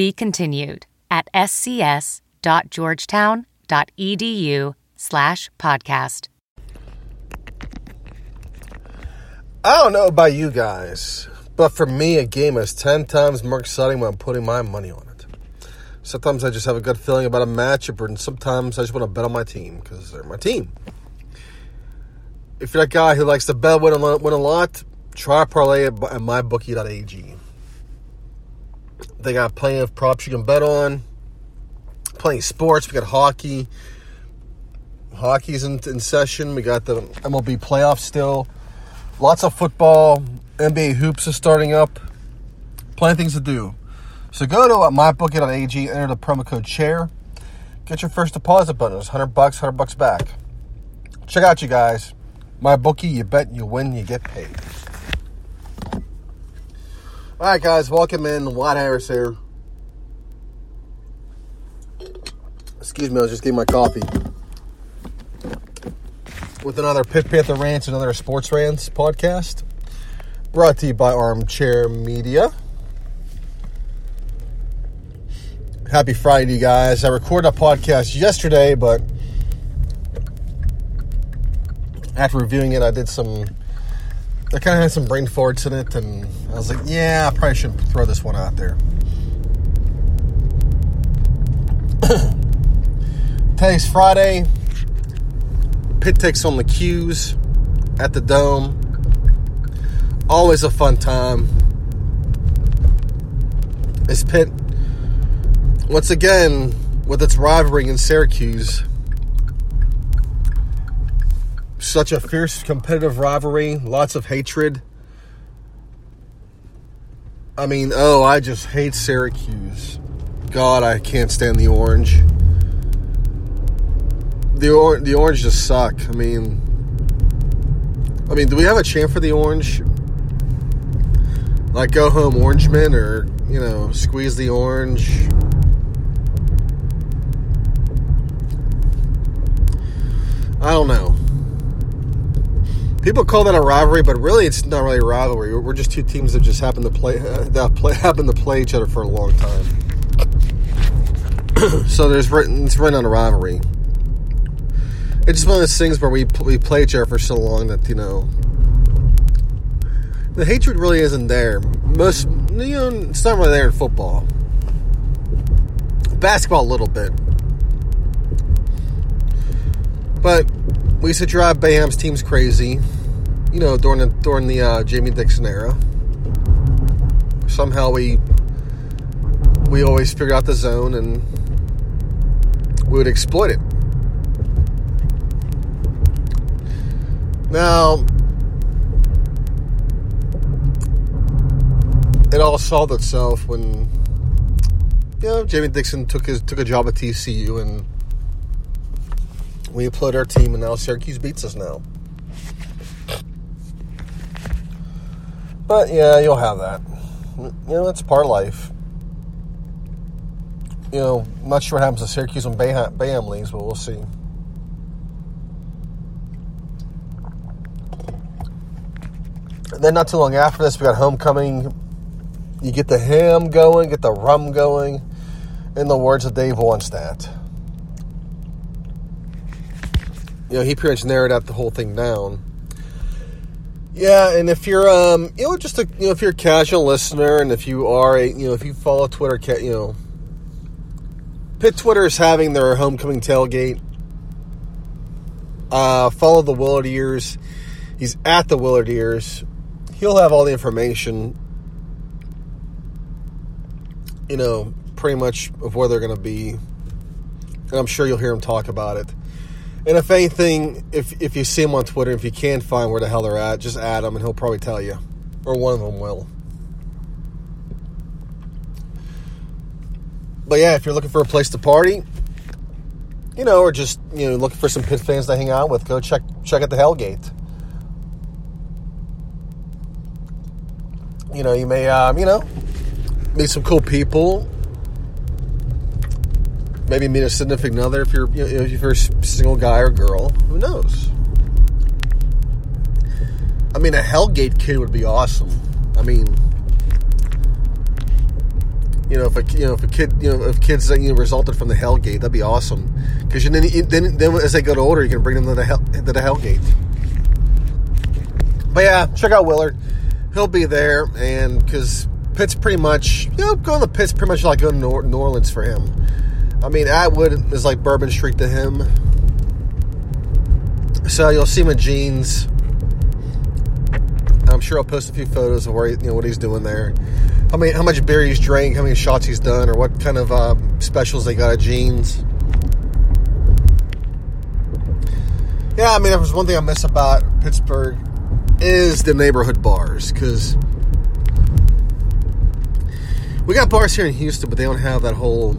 Be continued at scs.georgetown.edu slash podcast. I don't know about you guys, but for me, a game is 10 times more exciting when I'm putting my money on it. Sometimes I just have a good feeling about a matchup, and sometimes I just want to bet on my team because they're my team. If you're that guy who likes to bet win a a lot try parlay at mybookie.ag. They got plenty of props you can bet on, plenty of sports. We got hockey. Hockey's in, in session. We got the MLB playoffs still. Lots of football. NBA hoops is starting up. Plenty of things to do. So go to mybookie.ag, enter the promo code chair. Get your first deposit bonus, 100 bucks, 100 bucks back. Check out you guys. My bookie, you bet, you win, you get paid. All right, guys, welcome in. Watt Harris here. Excuse me, I was just getting my coffee. With another Pit Panther Rants, another Sports Rants podcast. Brought to you by Armchair Media. Happy Friday, guys. I recorded a podcast yesterday, but after reviewing it, I did some. I kind of had some brain farts in it, and I was like, yeah, I probably shouldn't throw this one out there. Today's Friday. Pitt takes on the 'Cuse at the Dome. Always a fun time. Is Pitt once again, with its rivalry in Syracuse, such a fierce competitive rivalry, lots of hatred. I mean, oh, I just hate Syracuse. God, I can't stand the orange. The or- the orange just suck. I mean, I mean, do we have a chant for the orange? Like go home Orangemen or, you know, squeeze the orange. I don't know. People call that a rivalry, but really it's not really a rivalry. We're just two teams that just happen to play that play happen to play each other for a long time. so there's written it's written on a rivalry. It's just one of those things where we we play each other for so long that you know the hatred really isn't there. Most you know it's not really there in football. Basketball a little bit, but we used to drive Boeheim's teams crazy, you know, during the during the uh, Jamie Dixon era. Somehow we we always figured out the zone and we would exploit it. Now, it all solved itself when you know Jamie Dixon took his took a job at TCU and we played our team, and now Syracuse beats us now. But yeah, you'll have that. You know, that's part of life. You know, I'm not sure what happens to Syracuse and Boeheim, leagues, but we'll see. And then not too long after this, we got homecoming. You get the ham going, get the rum going. In the words of Dave Wannstedt. You know, he pretty much narrowed out the whole thing down. Yeah, and if you're, um, you know, just a, you know, if you're a casual listener, and if you are a, you know, if you follow Twitter, you know, Pitt Twitter is having their homecoming tailgate. Uh, follow the Willard Ears. He's at the Willard Ears. He'll have all the information. You know, pretty much of where they're going to be. And I'm sure you'll hear him talk about it. And if anything, if if you see him on Twitter, if you can't find where the hell they're at, just add him and he'll probably tell you. Or one of them will. but yeah, if you're looking for a place to party, you know, or just you know looking for some Pitt fans to hang out with, go check check out the Hellgate. You know, you may um, you know meet some cool people. Maybe meet a significant other if you're you know, if you're a single guy or girl. Who knows? I mean, a Hellgate kid would be awesome. I mean, you know, if a you know if a kid you know if kids that you know resulted from the Hellgate, that'd be awesome. Because then then then as they get older, you can bring them to the hell to the Hellgate. But yeah, check out Willard. He'll be there, and because Pitt's pretty much you know going to Pitt's pretty much like going to New Orleans for him. I mean, Atwood is like Bourbon Street to him. So you'll see in Gene's. I'm sure I'll post a few photos of where you know what he's doing there. How many, how much beer he's drank, how many shots he's done, or what kind of uh, specials they got at Gene's. Yeah, I mean, if there's one thing I miss about Pittsburgh is the neighborhood bars because we got bars here in Houston, but they don't have that whole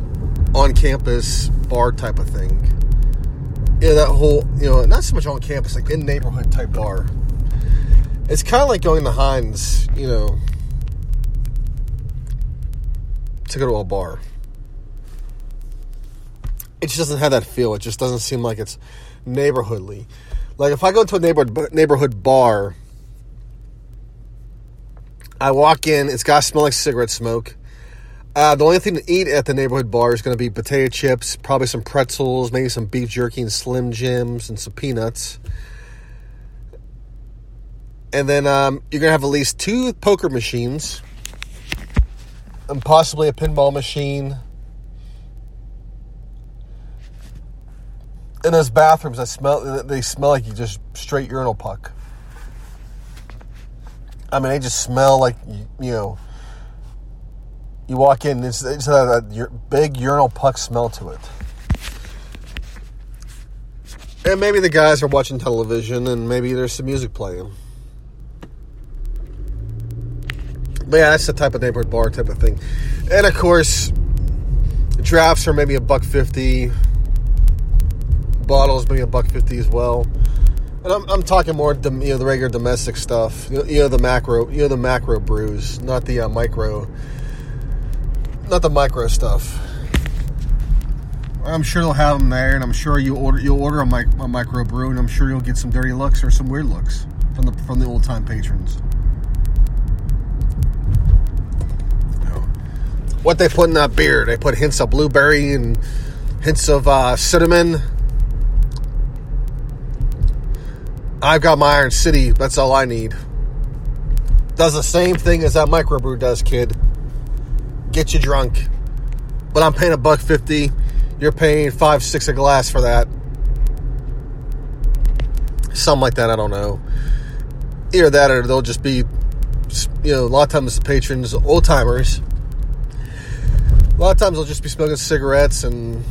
on-campus bar type of thing. Yeah, that whole you know, not so much on campus, like in neighborhood type bar. It's kind of like going to Heinz, you know, to go to a bar. It just doesn't have that feel. It just doesn't seem like it's neighborhoodly. Like if I go to a neighborhood neighborhood bar, I walk in, it's got to smell like cigarette smoke. Uh, the only thing to eat at the neighborhood bar is going to be potato chips, probably some pretzels, maybe some beef jerky and Slim Jims, and some peanuts. And then um, you're going to have at least two poker machines, and possibly a pinball machine. In those bathrooms, that smell they smell like you just straight urinal puck. I mean, they just smell like you know. You walk in, it's, it's a, a big urinal puck smell to it. And maybe the guys are watching television, and maybe there's some music playing. But yeah, that's the type of neighborhood bar type of thing. And of course, drafts are maybe a buck fifty. Bottles maybe a buck fifty as well. And I'm, I'm talking more, you know, the regular domestic stuff. You know, you know the macro, you know, the macro brews, not the uh, micro, not the micro stuff. I'm sure they'll have them there, and I'm sure you order you'll order a, mic, a micro brew, and I'm sure you'll get some dirty looks or some weird looks from the from the old time patrons. what they put in that beer. They put hints of blueberry and hints of uh, cinnamon. I've got my Iron City. That's all I need. Does the same thing as that microbrew does, kid. Get you drunk. But I'm paying a buck fifty. You're paying five, six a glass for that. Something like that. I don't know. Either that, or they'll just be, you know, a lot of times the patrons, old timers a lot of times they'll just be smoking cigarettes and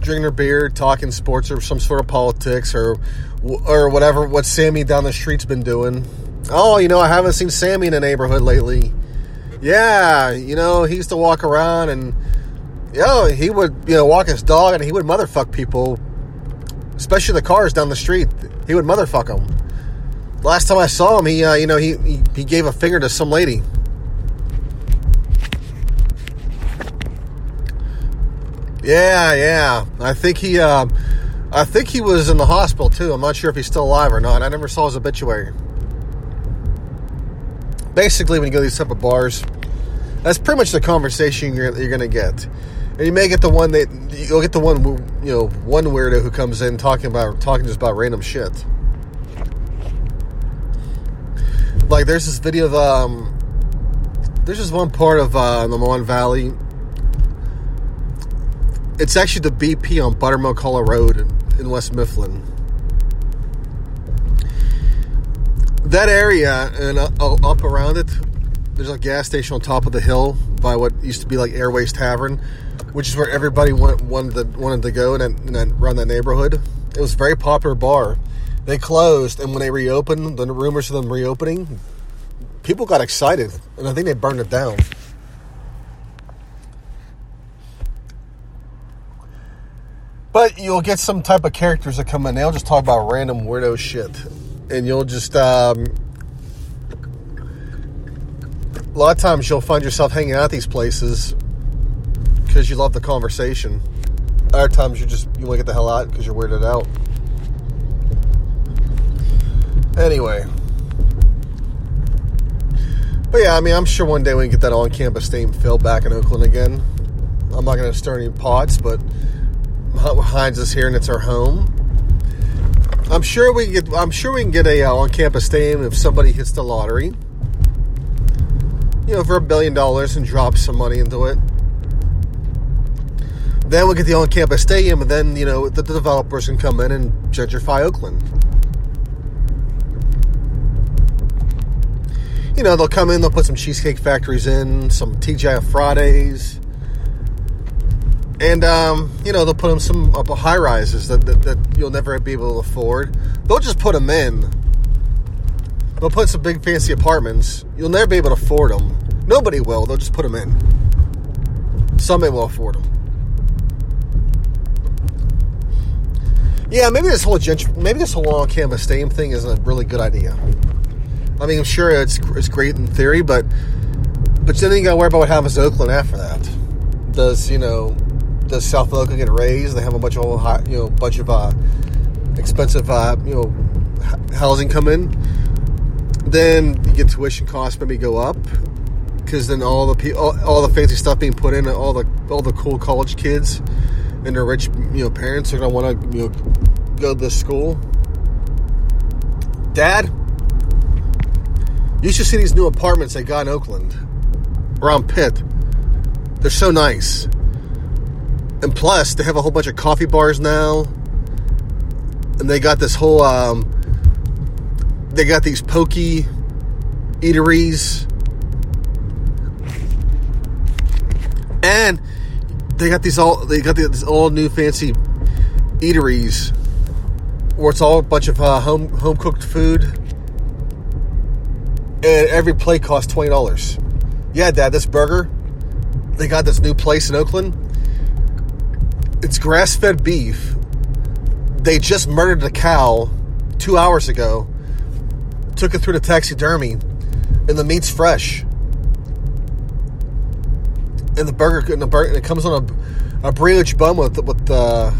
drinking their beer, talking sports or some sort of politics or or whatever. What Sammy down the street's been doing. Oh, you know, I haven't seen Sammy in the neighborhood lately. Yeah, you know, he used to walk around and you know, he would you know walk his dog and he would motherfuck people, especially the cars down the street. He would motherfuck them. Last time I saw him, he uh, you know he, he he gave a finger to some lady. Yeah, yeah. I think he, uh, I think he was in the hospital too. I'm not sure if he's still alive or not. I never saw his obituary. Basically, when you go to these type of bars, that's pretty much the conversation you're, you're going to get. And you may get the one that you'll get the one you know one weirdo who comes in talking about talking just about random shit. Like there's this video of um, there's just one part of uh, the Mon Valley it's actually the BP on Buttermilk Hollow Road in West Mifflin. that area and up around it, there's a gas station on top of the hill by what used to be like Airways Tavern, which is where everybody went, wanted to, wanted to go and then in around that neighborhood. It was a very popular bar. They closed, and when they reopened, the rumors of them reopening, people got excited, and I think they burned it down. But you'll get some type of characters that come in. They'll just talk about random weirdo shit and you'll just um, a lot of times you'll find yourself hanging out these places because you love the conversation. Other times you just you want to get the hell out because you're weirded out. Anyway. But yeah, I mean, I'm sure one day we can get that on-campus theme filled back in Oakland again. I'm not going to stir any pots, but Heinz is here and it's our home. I'm sure we get. I'm sure we can get a uh, on-campus stadium if somebody hits the lottery. You know, for a billion dollars and drop some money into it. Then we'll get the on-campus stadium, and then you know the, the developers can come in and gentrify Oakland. You know, they'll come in, they'll put some cheesecake factories in, some TGI Fridays and um, you know they'll put them some up high rises that, that, that, you'll never be able to afford. They'll just put them in. They'll put some big fancy apartments. You'll never be able to afford them. Nobody will. They'll just put them in. Somebody will afford them. Yeah, maybe this whole gentr- maybe this whole on campus stadium thing is a really good idea. I mean, I'm sure it's it's great in theory, but but then you got to worry about what happens to Oakland after that. Does you know does South Oakland get raised? They have a bunch of high, you know bunch of uh, expensive uh, you know housing come in. Then you get tuition costs maybe go up because then all the all, all the fancy stuff being put in, all the all the cool college kids and their rich you know parents are gonna want to you know go to this school. Dad, you should see these new apartments they got in Oakland around Pitt. They're so nice. And plus, they have a whole bunch of coffee bars now. And they got this whole, um, they got these pokey eateries. And they got these all, they got these all new fancy eateries where it's all a bunch of uh, home home cooked food. And every plate costs $20. Yeah, Dad, this burger, they got this new place in Oakland it's grass fed beef. They just murdered a cow two hours ago, took it through the taxidermy, and the meat's fresh. And the burger, and the burger, and it comes on a, a brioche bun with with uh,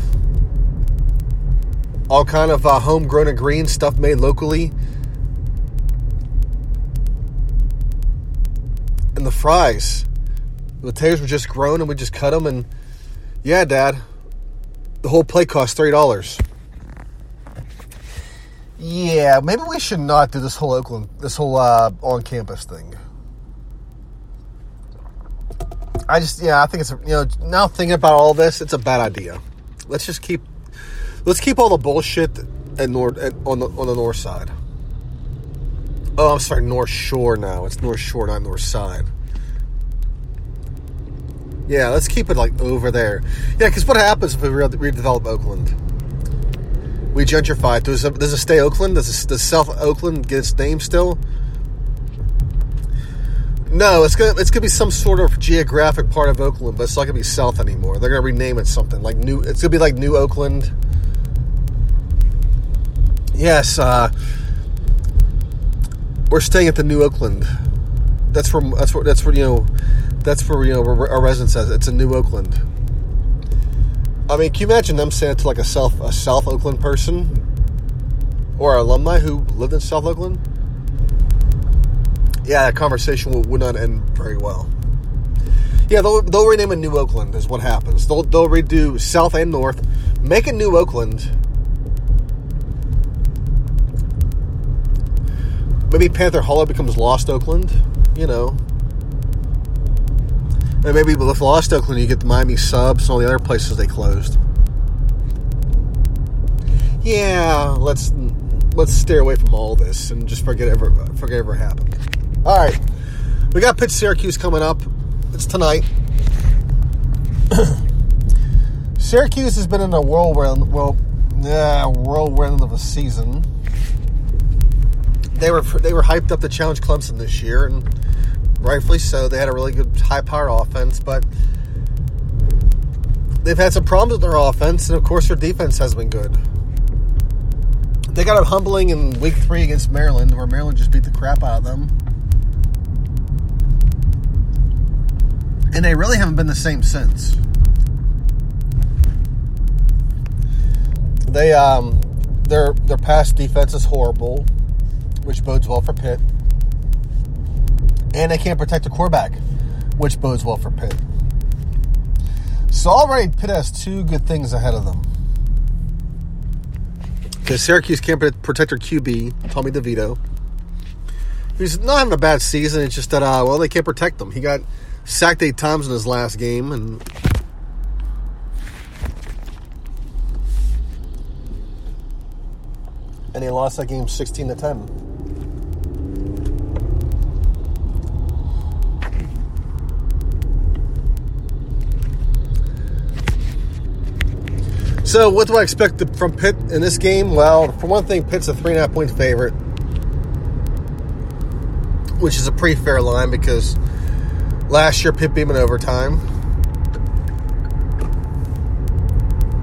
all kind of uh, homegrown and green stuff made locally. And the fries, the potatoes were just grown, and we just cut them. And yeah, Dad, the whole plate costs three dollars. Yeah, maybe we should not do this whole Oakland, this whole uh, on-campus thing. I just, yeah, I think it's, you know, now thinking about all this, it's a bad idea. Let's just keep, let's keep all the bullshit at north at, on the on the north side. Oh, I'm sorry, North Shore now. It's North Shore, not North Side. Yeah, let's keep it like over there. Yeah, because what happens if we re- redevelop Oakland? We gentrify it. Does it, does it stay Oakland? Does, it, does South Oakland get its name still? No, it's gonna it's gonna be some sort of geographic part of Oakland, but it's not gonna be South anymore. They're gonna rename it something like New. It's gonna be like New Oakland. Yes, uh, we're staying at the New Oakland. That's from that's where that's where you know that's where you know our resident says it's a New Oakland. I mean, can you imagine them saying it to like a South a South Oakland person or alumni who lived in South Oakland? Yeah, that conversation would, would not end very well. Yeah, they'll, they'll rename it New Oakland is what happens. They'll, they'll redo South and North, make it New Oakland. Maybe Panther Hollow becomes Lost Oakland, you know. And maybe with Lost Oakland, you get the Miami subs and all the other places they closed. Yeah, let's let's stay away from all this and just forget ever forget ever happened. All right, we got Pitt Syracuse coming up. It's tonight. Syracuse has been in a whirlwind, well, yeah, whirlwind of a season. They were they were hyped up to challenge Clemson this year, and rightfully so. They had a really good high power offense, but they've had some problems with their offense, and of course, their defense has been good. They got a humbling in week three against Maryland, where Maryland just beat the crap out of them. And they really haven't been the same since. They um their their pass defense is horrible, which bodes well for Pitt. And they can't protect the quarterback, which bodes well for Pitt. So already Pitt has two good things ahead of them. Because Syracuse can't protect their QB, Tommy DeVito. He's not having a bad season. It's just that, uh, well, they can't protect him. He got sacked eight times in his last game, and and he lost that game sixteen to ten. So, what do I expect from Pitt in this game? Well, for one thing, Pitt's a three and a half point favorite, which is a pretty fair line because last year Pitt beat them in overtime.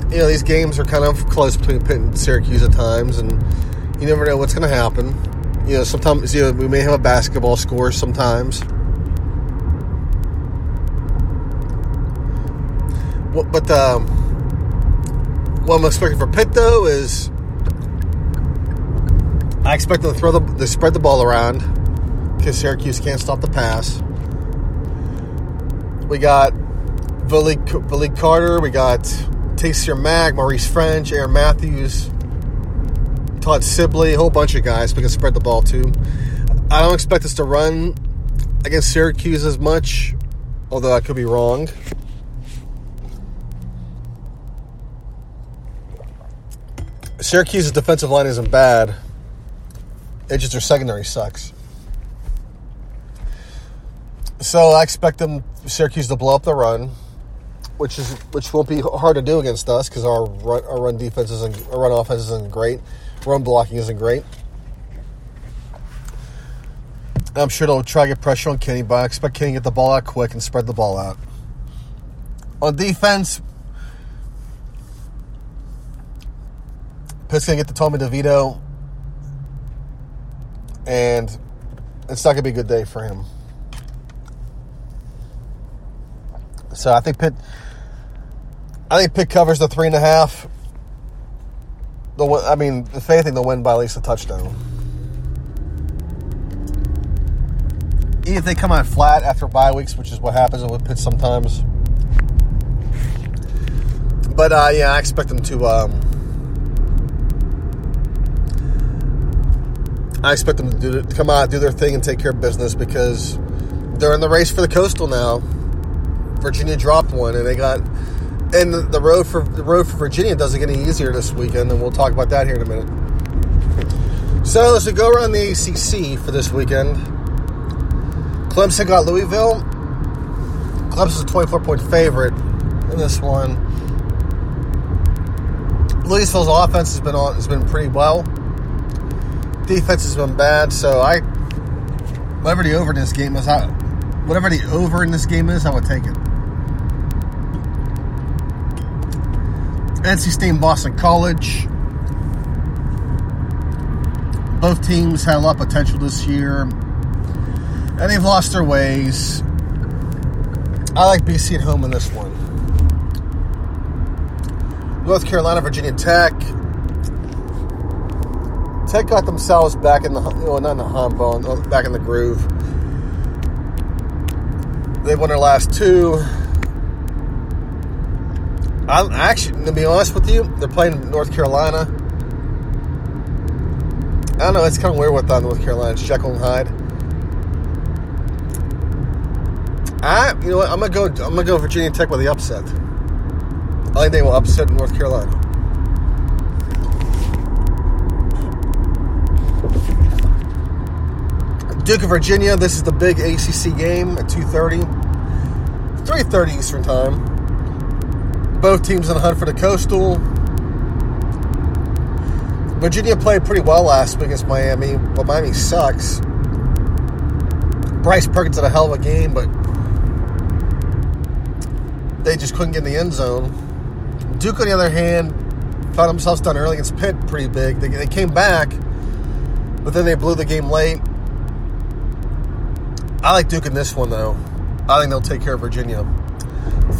You know, these games are kind of close between Pitt and Syracuse at times, and you never know what's going to happen. You know, sometimes you know, we may have a basketball score sometimes. But um, what I'm expecting for Pitt though is I expect them to throw the to spread the ball around because Syracuse can't stop the pass. We got V'Lique Carter, we got Taysir Mack, Maurice Ffrench, Aaron Matthews, Todd Sibley, a whole bunch of guys we can spread the ball to. I don't expect us to run against Syracuse as much, although I could be wrong. Syracuse's defensive line isn't bad. It's just their secondary sucks. So I expect them Syracuse to blow up the run, which is which won't be hard to do against us because our run, our run defense isn't our run offense isn't great, run blocking isn't great. I'm sure they'll try to get pressure on Kenny, but I expect Kenny to get the ball out quick and spread the ball out. On defense, Pitt's going to get the Tommy DeVito, and it's not going to be a good day for him. So I think Pitt. I think Pitt covers the three and a half. The I mean, if anything, they'll win by at least a touchdown. Even if they come out flat after bye weeks, which is what happens with Pitt sometimes. But uh, yeah, I expect them to um, I expect them to, do, to come out, do their thing, and take care of business because they're in the race for the coastal now. Virginia dropped one, and they got and the road for the road for Virginia doesn't get any easier this weekend, and we'll talk about that here in a minute. So as we go around the ACC for this weekend, Clemson got Louisville. Clemson's a 24 point favorite in this one. Louisville's offense has been on, has been pretty well defense has been bad, so I whatever the over in this game is, I, whatever the over in this game is, I would take it. NC State Boston College. Both teams had a lot of potential this year, and they've lost their ways. I like BC at home in this one. North Carolina, Virginia Tech. Tech got themselves back in the well, not in the hump, on back in the groove. They won their last two. I'm actually, to be honest with you, they're playing North Carolina. I don't know. It's kind of weird with uh, North Carolina. Jekyll and Hyde. I, you know what? I'm gonna go. I'm gonna go Virginia Tech with the upset. I think they will upset North Carolina. Duke of Virginia. This is the big ACC game at 2:30, 3:30 Eastern Time. Both teams in the hunt for the Coastal. Virginia played pretty well last week against Miami, but Miami sucks. Bryce Perkins had a hell of a game, but they just couldn't get in the end zone. Duke, on the other hand, found themselves done early against Pitt pretty big. They, they came back, but then they blew the game late. I like Duke in this one, though. I think they'll take care of Virginia.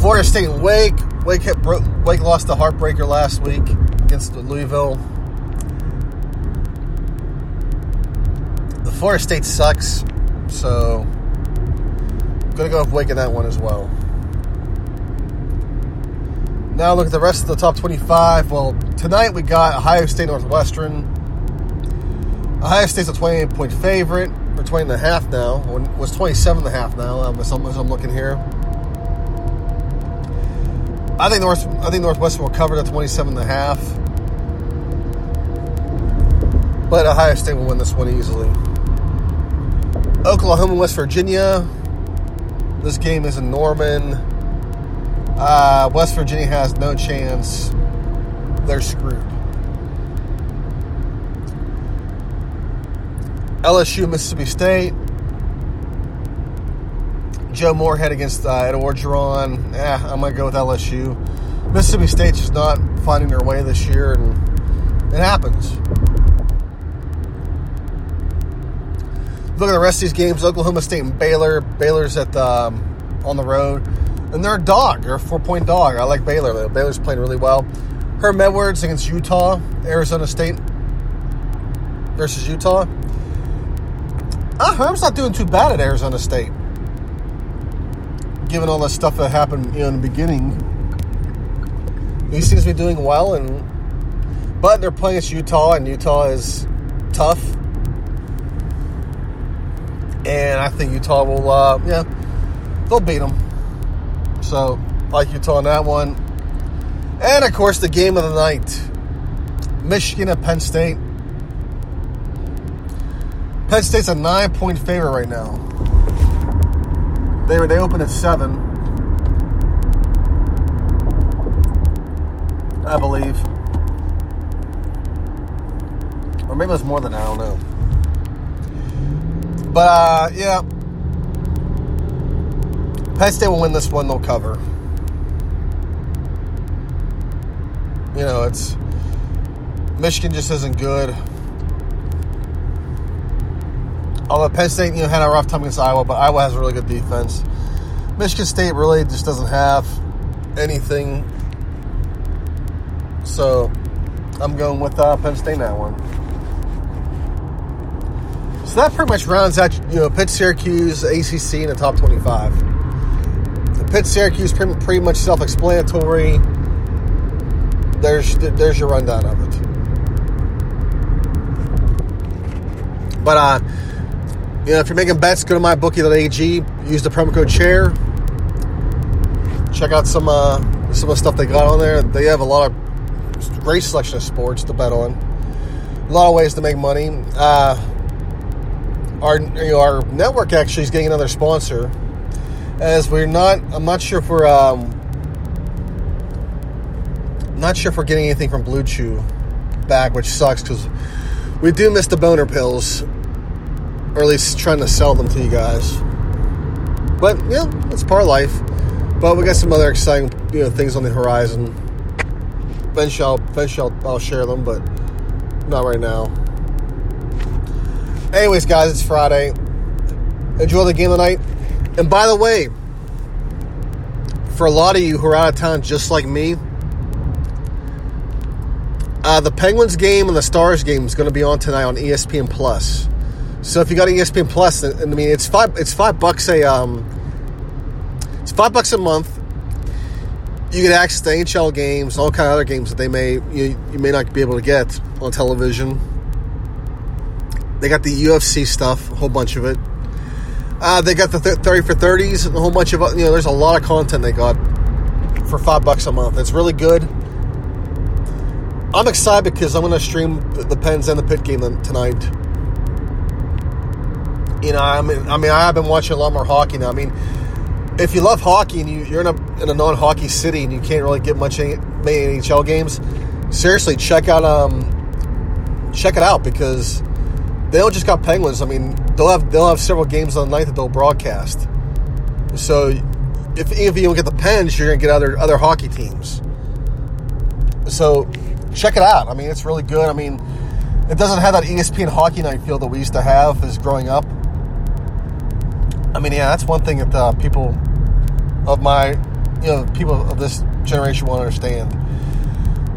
Florida State and Wake. Wake, hit, Wake lost the heartbreaker last week against Louisville. The Florida State sucks, so I'm to go with Wake in that one as well. Now look at the rest of the top 25. Well, tonight we got Ohio State Northwestern. Ohio State's a 28 point favorite, or 20 and a half now. Was 27 and a half now as I'm, as I'm looking here. I think North I think Northwestern will cover the 27 and a half. But Ohio State will win this one easily. Oklahoma, West Virginia. This game is in Norman. Uh, West Virginia has no chance. They're screwed. LSU, Mississippi State. Joe Moorhead against uh, Ed Orgeron. Eh, I'm going to go with LSU. Mississippi State's just not finding their way this year, and it happens. Look at the rest of these games. Oklahoma State and Baylor. Baylor's at um, on the road and they're a dog. They're a four point dog. I like Baylor. Baylor's playing really well. Herm Edwards against Utah, Arizona State versus Utah. Ah, Herm's not doing too bad at Arizona State, given all the stuff that happened in the beginning. He seems to be doing well, and but they're playing against Utah, and Utah is tough. And I think Utah will, uh, yeah, they'll beat them. So, like Utah on that one. And of course, the game of the night Michigan at Penn State. Penn State's a nine point favorite right now. They, were they opened at seven, I believe. Or maybe it's more than that, I don't know. But, uh, yeah. Penn State will win this one, they'll cover. You know, it's Michigan just isn't good. Although Penn State, you know, had a rough time against Iowa, but Iowa has a really good defense. Michigan State really just doesn't have anything. So I'm going with uh, Penn State in that one. So that pretty much rounds out, you know, Pitt, Syracuse, ACC in the top 25. Pitt Syracuse pretty, pretty much self-explanatory. There's there's your rundown of it. But uh, you know, if you're making bets, go to mybookie.ag. Use the promo code chair. Check out some uh, some of the stuff they got on there. They have a lot of great selection of sports to bet on. A lot of ways to make money. Uh, our you know, our network actually is getting another sponsor as we're not. I'm not sure if we're. Um, not sure if we're getting anything from BlueChew back, which sucks because we do miss the boner pills, or at least trying to sell them to you guys. But yeah, it's part of life. But we got some other exciting, you know, things on the horizon. Eventually, I'll, eventually I'll share them, but not right now. Anyways, guys, it's Friday. Enjoy the game tonight. And by the way, for a lot of you who are out of town just like me, uh, the Penguins game and the Stars game is going to be on tonight on ESPN Plus. So if you got ESPN Plus, I mean it's five it's five bucks a um, it's five bucks a month. You get access to NHL games, all kind of other games that they may you, you may not be able to get on television. They got the UFC stuff, a whole bunch of it. Uh, they got the th- 30 for 30s and a whole bunch of, you know, there's a lot of content they got for five bucks a month. It's really good. I'm excited because I'm going to stream the Pens and the Pit game tonight. You know, I mean, I mean, I've been watching a lot more hockey now. I mean, if you love hockey and you, are in a in a non-hockey city and you can't really get much many NHL games, seriously, check out um, check it out because they don't just got Penguins. I mean, they'll have they'll have several games on the night that they'll broadcast. So if if you don't get the Pens, you're gonna get other other hockey teams. So check it out. I mean, it's really good. I mean, it doesn't have that ESPN Hockey Night feel that we used to have as growing up. I mean, yeah, that's one thing that uh, people of my, you know, people of this generation won't understand.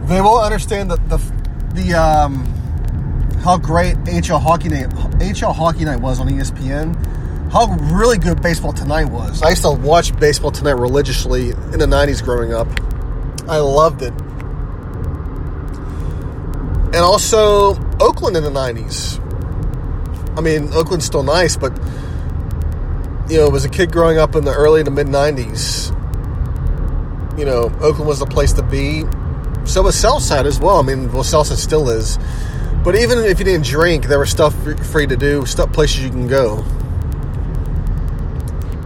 They won't understand that the the um, how great HL Hockey Night HL Hockey Night was on ESPN. How really good Baseball Tonight was. I used to watch Baseball Tonight religiously in the '90s growing up. I loved it. And also Oakland in the '90s. I mean, Oakland's still nice, but you know, as a kid growing up in the early to mid '90s, you know, Oakland was the place to be. So was Southside as well. I mean, well, Southside still is. But even if you didn't drink, there was stuff free to do, stuff places you can go.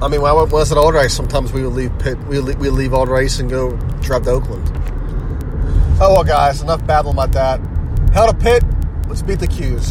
I mean, when I was at Allderdice, sometimes we would leave Pitt, we would leave Allderdice and go drive to Oakland. Oh well, guys, enough babbling about that. Hell to Pitt, let's beat the 'Cuse.